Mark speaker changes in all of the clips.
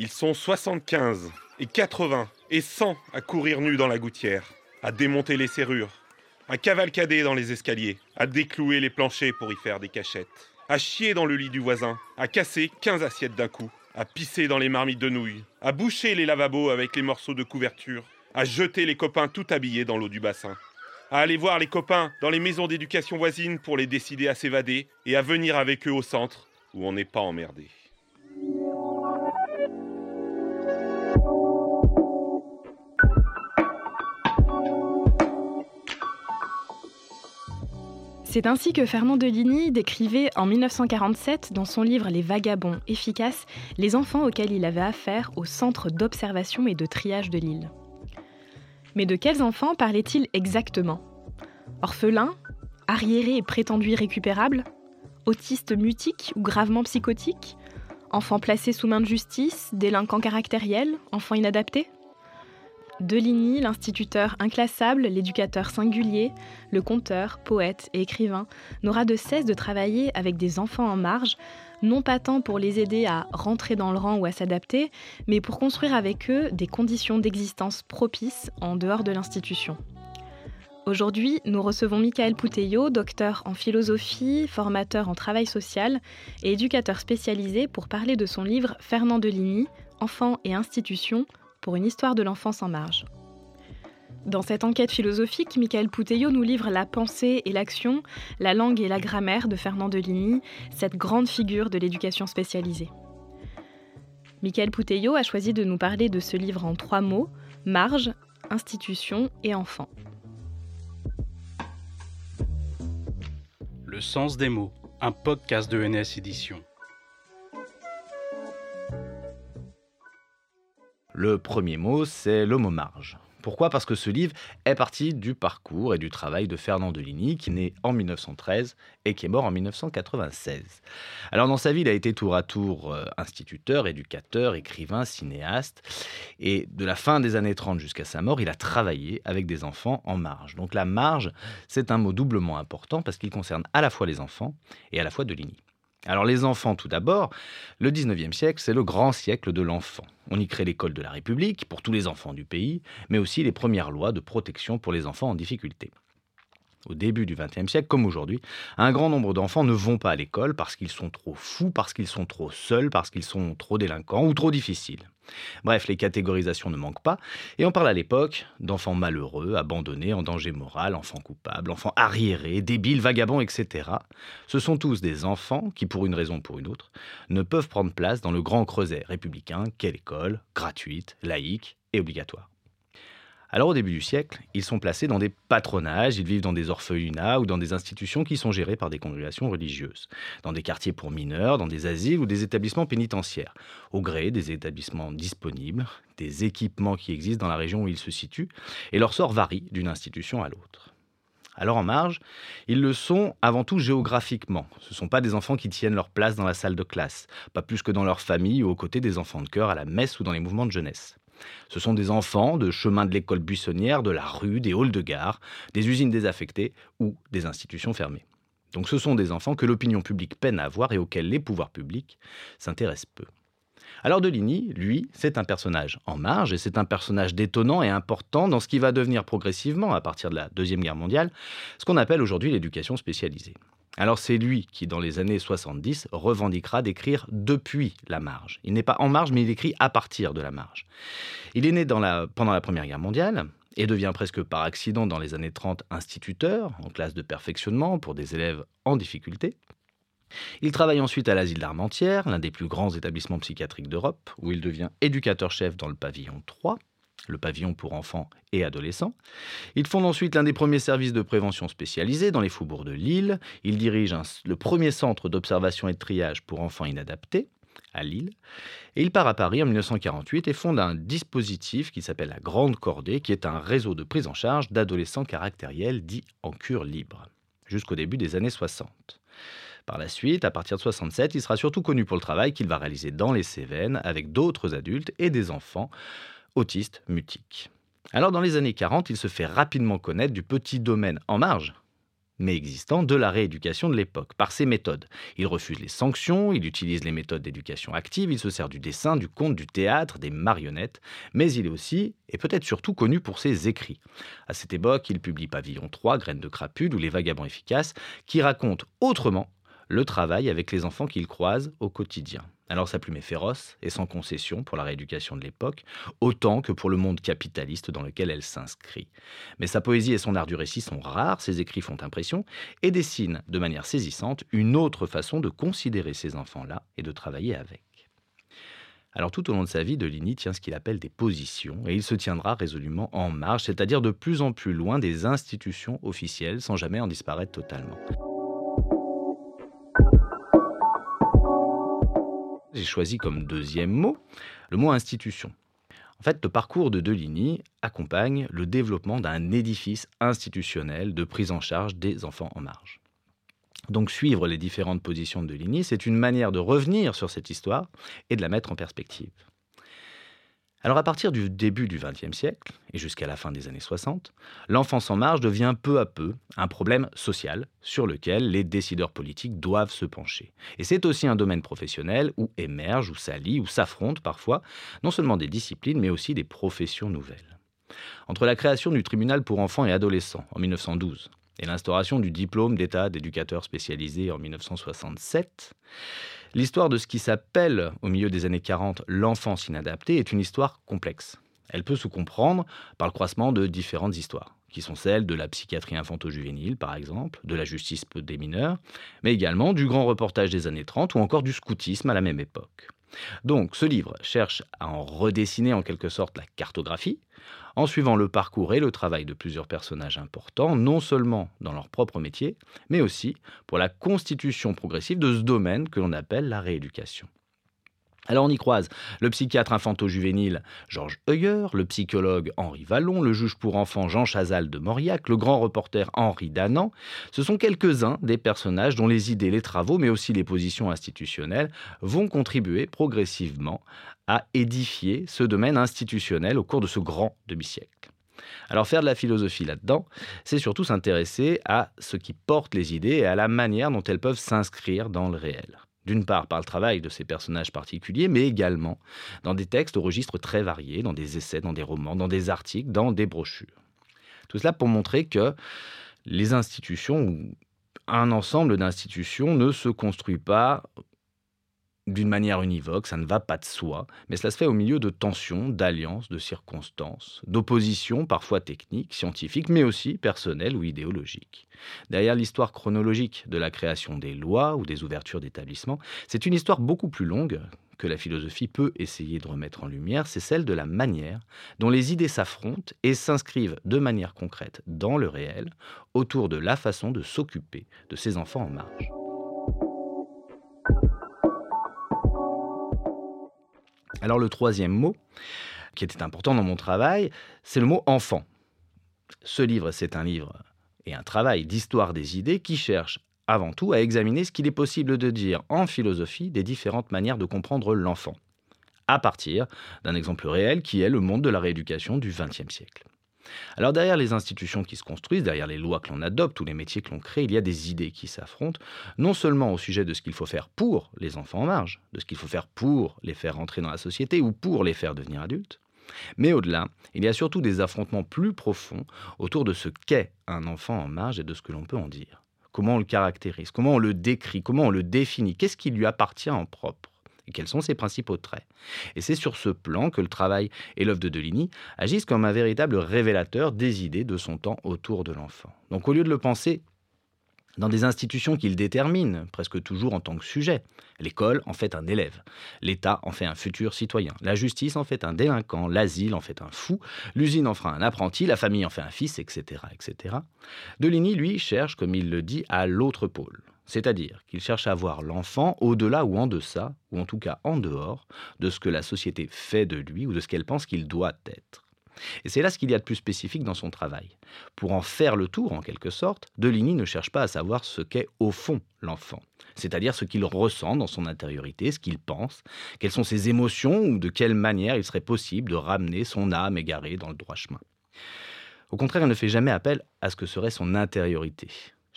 Speaker 1: Ils sont 75 et 80 et 100 à courir nus dans la gouttière, à démonter les serrures, à cavalcader dans les escaliers, à déclouer les planchers pour y faire des cachettes, à chier dans le lit du voisin, à casser 15 assiettes d'un coup, à pisser dans les marmites de nouilles, à boucher les lavabos avec les morceaux de couverture, à jeter les copains tout habillés dans l'eau du bassin, à aller voir les copains dans les maisons d'éducation voisines pour les décider à s'évader et à venir avec eux au centre où on n'est pas emmerdé.
Speaker 2: C'est ainsi que Fernand Deligny décrivait en 1947 dans son livre Les vagabonds efficaces les enfants auxquels il avait affaire au centre d'observation et de triage de l'île. Mais de quels enfants parlait-il exactement? Orphelins Arriérés et prétendus irrécupérables Autistes mutiques ou gravement psychotiques Enfants placés sous main de justice Délinquants caractériels Enfants inadaptés? Deligny, l'instituteur inclassable, l'éducateur singulier, le conteur, poète et écrivain, n'aura de cesse de travailler avec des enfants en marge, non pas tant pour les aider à rentrer dans le rang ou à s'adapter, mais pour construire avec eux des conditions d'existence propices en dehors de l'institution. Aujourd'hui, nous recevons Michael Pouteillot, docteur en philosophie, formateur en travail social et éducateur spécialisé pour parler de son livre Fernand Deligny, Enfants et institutions, pour une histoire de l'enfance en marge. Dans cette enquête philosophique, Michael Pouteillot nous livre la pensée et l'action, la langue et la grammaire de Fernand Deligny, cette grande figure de l'éducation spécialisée. Michael Pouteillot a choisi de nous parler de ce livre en trois mots marge, institution et enfant.
Speaker 3: Le sens des mots, un podcast de NS Édition.
Speaker 4: Le premier mot, c'est le mot marge. Pourquoi? Parce que ce livre est parti du parcours et du travail de Fernand Deligny, qui naît en 1913 et qui est mort en 1996. Alors dans sa vie, il a été tour à tour euh, instituteur, éducateur, écrivain, cinéaste, et de la fin des années 30 jusqu'à sa mort, il a travaillé avec des enfants en marge. Donc la marge, c'est un mot doublement important parce qu'il concerne à la fois les enfants et à la fois Deligny. Alors les enfants tout d'abord, le 19e siècle, c'est le grand siècle de l'enfant. On y crée l'école de la République pour tous les enfants du pays, mais aussi les premières lois de protection pour les enfants en difficulté. Au début du XXe siècle, comme aujourd'hui, un grand nombre d'enfants ne vont pas à l'école parce qu'ils sont trop fous, parce qu'ils sont trop seuls, parce qu'ils sont trop délinquants ou trop difficiles. Bref, les catégorisations ne manquent pas, et on parle à l'époque d'enfants malheureux, abandonnés, en danger moral, enfants coupables, enfants arriérés, débiles, vagabonds, etc. Ce sont tous des enfants qui, pour une raison ou pour une autre, ne peuvent prendre place dans le grand creuset républicain qu'est l'école, gratuite, laïque et obligatoire. Alors au début du siècle, ils sont placés dans des patronages, ils vivent dans des orphelinats ou dans des institutions qui sont gérées par des congrégations religieuses, dans des quartiers pour mineurs, dans des asiles ou des établissements pénitentiaires, au gré des établissements disponibles, des équipements qui existent dans la région où ils se situent, et leur sort varie d'une institution à l'autre. Alors en marge, ils le sont avant tout géographiquement. Ce ne sont pas des enfants qui tiennent leur place dans la salle de classe, pas plus que dans leur famille ou aux côtés des enfants de cœur à la messe ou dans les mouvements de jeunesse. Ce sont des enfants de chemin de l'école buissonnière, de la rue, des halls de gare, des usines désaffectées ou des institutions fermées. Donc ce sont des enfants que l'opinion publique peine à voir et auxquels les pouvoirs publics s'intéressent peu. Alors Deligny, lui, c'est un personnage en marge et c'est un personnage détonnant et important dans ce qui va devenir progressivement, à partir de la Deuxième Guerre mondiale, ce qu'on appelle aujourd'hui l'éducation spécialisée. Alors c'est lui qui, dans les années 70, revendiquera d'écrire depuis la marge. Il n'est pas en marge, mais il écrit à partir de la marge. Il est né pendant la Première Guerre mondiale et devient presque par accident dans les années 30 instituteur en classe de perfectionnement pour des élèves en difficulté. Il travaille ensuite à l'asile d'Armentières, l'un des plus grands établissements psychiatriques d'Europe, où il devient éducateur-chef dans le pavillon 3 le pavillon pour enfants et adolescents. Il fonde ensuite l'un des premiers services de prévention spécialisés dans les faubourgs de Lille. Il dirige le premier centre d'observation et de triage pour enfants inadaptés à Lille. Et il part à Paris en 1948 et fonde un dispositif qui s'appelle la Grande Cordée, qui est un réseau de prise en charge d'adolescents caractériels dits en cure libre, jusqu'au début des années 60. Par la suite, à partir de 67, il sera surtout connu pour le travail qu'il va réaliser dans les Cévennes avec d'autres adultes et des enfants autiste mutique. Alors dans les années 40, il se fait rapidement connaître du petit domaine en marge mais existant, de la rééducation de l'époque, par ses méthodes. Il refuse les sanctions, il utilise les méthodes d'éducation active, il se sert du dessin, du conte, du théâtre, des marionnettes, mais il est aussi, et peut-être surtout, connu pour ses écrits. À cette époque, il publie Pavillon 3, Graines de crapule ou Les Vagabonds efficaces, qui racontent autrement le travail avec les enfants qu'il croise au quotidien. Alors sa plume est féroce et sans concession pour la rééducation de l'époque, autant que pour le monde capitaliste dans lequel elle s'inscrit. Mais sa poésie et son art du récit sont rares, ses écrits font impression et dessinent de manière saisissante une autre façon de considérer ces enfants-là et de travailler avec. Alors tout au long de sa vie, Deligny tient ce qu'il appelle des positions, et il se tiendra résolument en marge, c'est-à-dire de plus en plus loin des institutions officielles, sans jamais en disparaître totalement. J'ai choisi comme deuxième mot le mot institution. En fait, le parcours de Deligny accompagne le développement d'un édifice institutionnel de prise en charge des enfants en marge. Donc suivre les différentes positions de Deligny, c'est une manière de revenir sur cette histoire et de la mettre en perspective. Alors à partir du début du XXe siècle et jusqu'à la fin des années 60, l'enfance en marge devient peu à peu un problème social sur lequel les décideurs politiques doivent se pencher. Et c'est aussi un domaine professionnel où émergent, ou s'allient, ou s'affrontent parfois non seulement des disciplines mais aussi des professions nouvelles. Entre la création du tribunal pour enfants et adolescents en 1912 et l'instauration du diplôme d'État d'éducateur spécialisé en 1967, L'histoire de ce qui s'appelle, au milieu des années 40, l'enfance inadaptée est une histoire complexe. Elle peut se comprendre par le croisement de différentes histoires, qui sont celles de la psychiatrie infanto-juvénile, par exemple, de la justice des mineurs, mais également du grand reportage des années 30 ou encore du scoutisme à la même époque. Donc, ce livre cherche à en redessiner en quelque sorte la cartographie, en suivant le parcours et le travail de plusieurs personnages importants, non seulement dans leur propre métier, mais aussi pour la constitution progressive de ce domaine que l'on appelle la rééducation. Alors on y croise le psychiatre infanto-juvénile Georges Heuer, le psychologue Henri Vallon, le juge pour enfants Jean Chazal de Mauriac, le grand reporter Henri Danan. Ce sont quelques-uns des personnages dont les idées, les travaux, mais aussi les positions institutionnelles vont contribuer progressivement à édifier ce domaine institutionnel au cours de ce grand demi-siècle. Alors faire de la philosophie là-dedans, c'est surtout s'intéresser à ce qui porte les idées et à la manière dont elles peuvent s'inscrire dans le réel d'une part par le travail de ces personnages particuliers, mais également dans des textes au registre très variés, dans des essais, dans des romans, dans des articles, dans des brochures. Tout cela pour montrer que les institutions un ensemble d'institutions ne se construit pas d'une manière univoque, ça ne va pas de soi, mais cela se fait au milieu de tensions, d'alliances, de circonstances, d'oppositions parfois techniques, scientifiques, mais aussi personnelles ou idéologiques. Derrière l'histoire chronologique de la création des lois ou des ouvertures d'établissements, c'est une histoire beaucoup plus longue que la philosophie peut essayer de remettre en lumière, c'est celle de la manière dont les idées s'affrontent et s'inscrivent de manière concrète dans le réel autour de la façon de s'occuper de ces enfants en marge. Alors le troisième mot, qui était important dans mon travail, c'est le mot enfant. Ce livre, c'est un livre et un travail d'histoire des idées qui cherche avant tout à examiner ce qu'il est possible de dire en philosophie des différentes manières de comprendre l'enfant, à partir d'un exemple réel qui est le monde de la rééducation du XXe siècle. Alors derrière les institutions qui se construisent, derrière les lois que l'on adopte, tous les métiers que l'on crée, il y a des idées qui s'affrontent, non seulement au sujet de ce qu'il faut faire pour les enfants en marge, de ce qu'il faut faire pour les faire rentrer dans la société ou pour les faire devenir adultes, mais au-delà, il y a surtout des affrontements plus profonds autour de ce qu'est un enfant en marge et de ce que l'on peut en dire. Comment on le caractérise, comment on le décrit, comment on le définit, qu'est-ce qui lui appartient en propre? Quels sont ses principaux traits. Et c'est sur ce plan que le travail et l'œuvre de Deligny agissent comme un véritable révélateur des idées de son temps autour de l'enfant. Donc au lieu de le penser dans des institutions qu'il détermine, presque toujours en tant que sujet. L'école en fait un élève, l'État en fait un futur citoyen, la justice en fait un délinquant, l'asile en fait un fou, l'usine en fera un apprenti, la famille en fait un fils, etc. etc. Deligny, lui, cherche, comme il le dit, à l'autre pôle. C'est-à-dire qu'il cherche à voir l'enfant au-delà ou en deçà, ou en tout cas en dehors, de ce que la société fait de lui ou de ce qu'elle pense qu'il doit être. Et c'est là ce qu'il y a de plus spécifique dans son travail. Pour en faire le tour, en quelque sorte, Deligny ne cherche pas à savoir ce qu'est au fond l'enfant, c'est-à-dire ce qu'il ressent dans son intériorité, ce qu'il pense, quelles sont ses émotions ou de quelle manière il serait possible de ramener son âme égarée dans le droit chemin. Au contraire, il ne fait jamais appel à ce que serait son intériorité,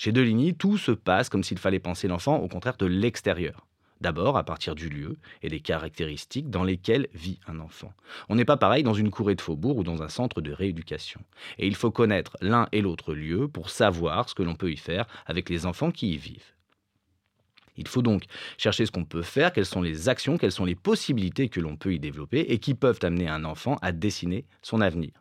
Speaker 4: Chez Deligny, tout se passe comme s'il fallait penser l'enfant au contraire de l'extérieur. D'abord à partir du lieu et des caractéristiques dans lesquelles vit un enfant. On n'est pas pareil dans une courée de faubourg ou dans un centre de rééducation. Et il faut connaître l'un et l'autre lieu pour savoir ce que l'on peut y faire avec les enfants qui y vivent. Il faut donc chercher ce qu'on peut faire, quelles sont les actions, quelles sont les possibilités que l'on peut y développer et qui peuvent amener un enfant à dessiner son avenir.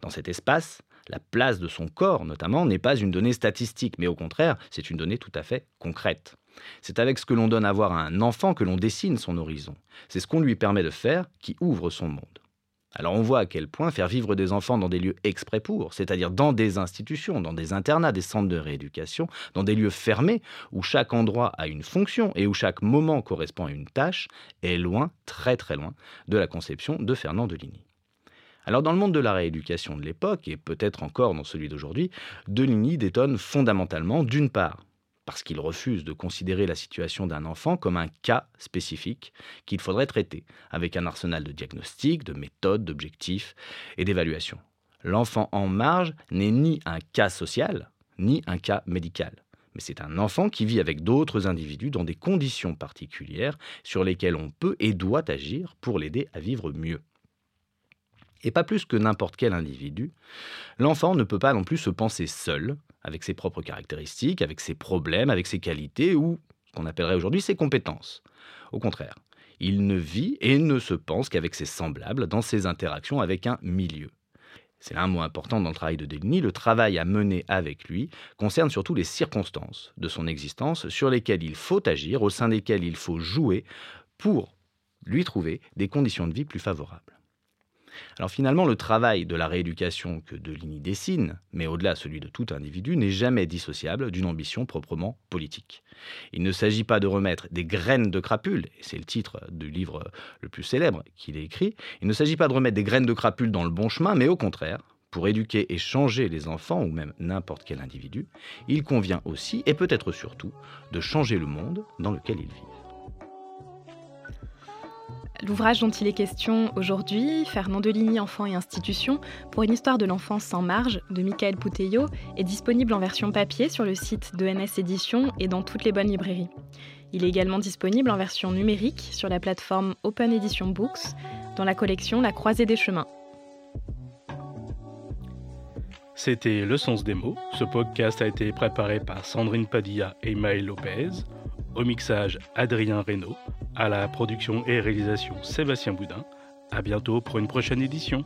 Speaker 4: Dans cet espace, la place de son corps, notamment, n'est pas une donnée statistique, mais au contraire, c'est une donnée tout à fait concrète. C'est avec ce que l'on donne à voir à un enfant que l'on dessine son horizon. C'est ce qu'on lui permet de faire qui ouvre son monde. Alors on voit à quel point faire vivre des enfants dans des lieux exprès pour, c'est-à-dire dans des institutions, dans des internats, des centres de rééducation, dans des lieux fermés, où chaque endroit a une fonction et où chaque moment correspond à une tâche, est loin, très très loin, de la conception de Fernand Deligny. Alors dans le monde de la rééducation de l'époque, et peut-être encore dans celui d'aujourd'hui, Deligny détonne fondamentalement d'une part parce qu'il refuse de considérer la situation d'un enfant comme un cas spécifique qu'il faudrait traiter, avec un arsenal de diagnostics, de méthodes, d'objectifs et d'évaluation. L'enfant en marge n'est ni un cas social, ni un cas médical. Mais c'est un enfant qui vit avec d'autres individus dans des conditions particulières sur lesquelles on peut et doit agir pour l'aider à vivre mieux et pas plus que n'importe quel individu, l'enfant ne peut pas non plus se penser seul, avec ses propres caractéristiques, avec ses problèmes, avec ses qualités ou qu'on appellerait aujourd'hui ses compétences. Au contraire, il ne vit et ne se pense qu'avec ses semblables dans ses interactions avec un milieu. C'est là un mot important dans le travail de Deligny, le travail à mener avec lui concerne surtout les circonstances de son existence sur lesquelles il faut agir, au sein desquelles il faut jouer pour lui trouver des conditions de vie plus favorables. Alors finalement, le travail de la rééducation que Deligny dessine, mais au-delà celui de tout individu, n'est jamais dissociable d'une ambition proprement politique. Il ne s'agit pas de remettre des graines de crapule, et c'est le titre du livre le plus célèbre qu'il ait écrit, il ne s'agit pas de remettre des graines de crapule dans le bon chemin, mais au contraire, pour éduquer et changer les enfants, ou même n'importe quel individu, il convient aussi, et peut-être surtout, de changer le monde dans lequel ils vivent.
Speaker 2: L'ouvrage dont il est question aujourd'hui, Fernand Deligny, Enfants et institutions, pour une histoire de l'enfance sans marge, de Michael Pouteillot, est disponible en version papier sur le site de NS Éditions et dans toutes les bonnes librairies. Il est également disponible en version numérique sur la plateforme Open Edition Books, dans la collection La Croisée des Chemins.
Speaker 3: C'était Le Sens des mots. Ce podcast a été préparé par Sandrine Padilla et Maël Lopez. Au mixage, Adrien Reynaud. À la production et réalisation, Sébastien Boudin. À bientôt pour une prochaine édition.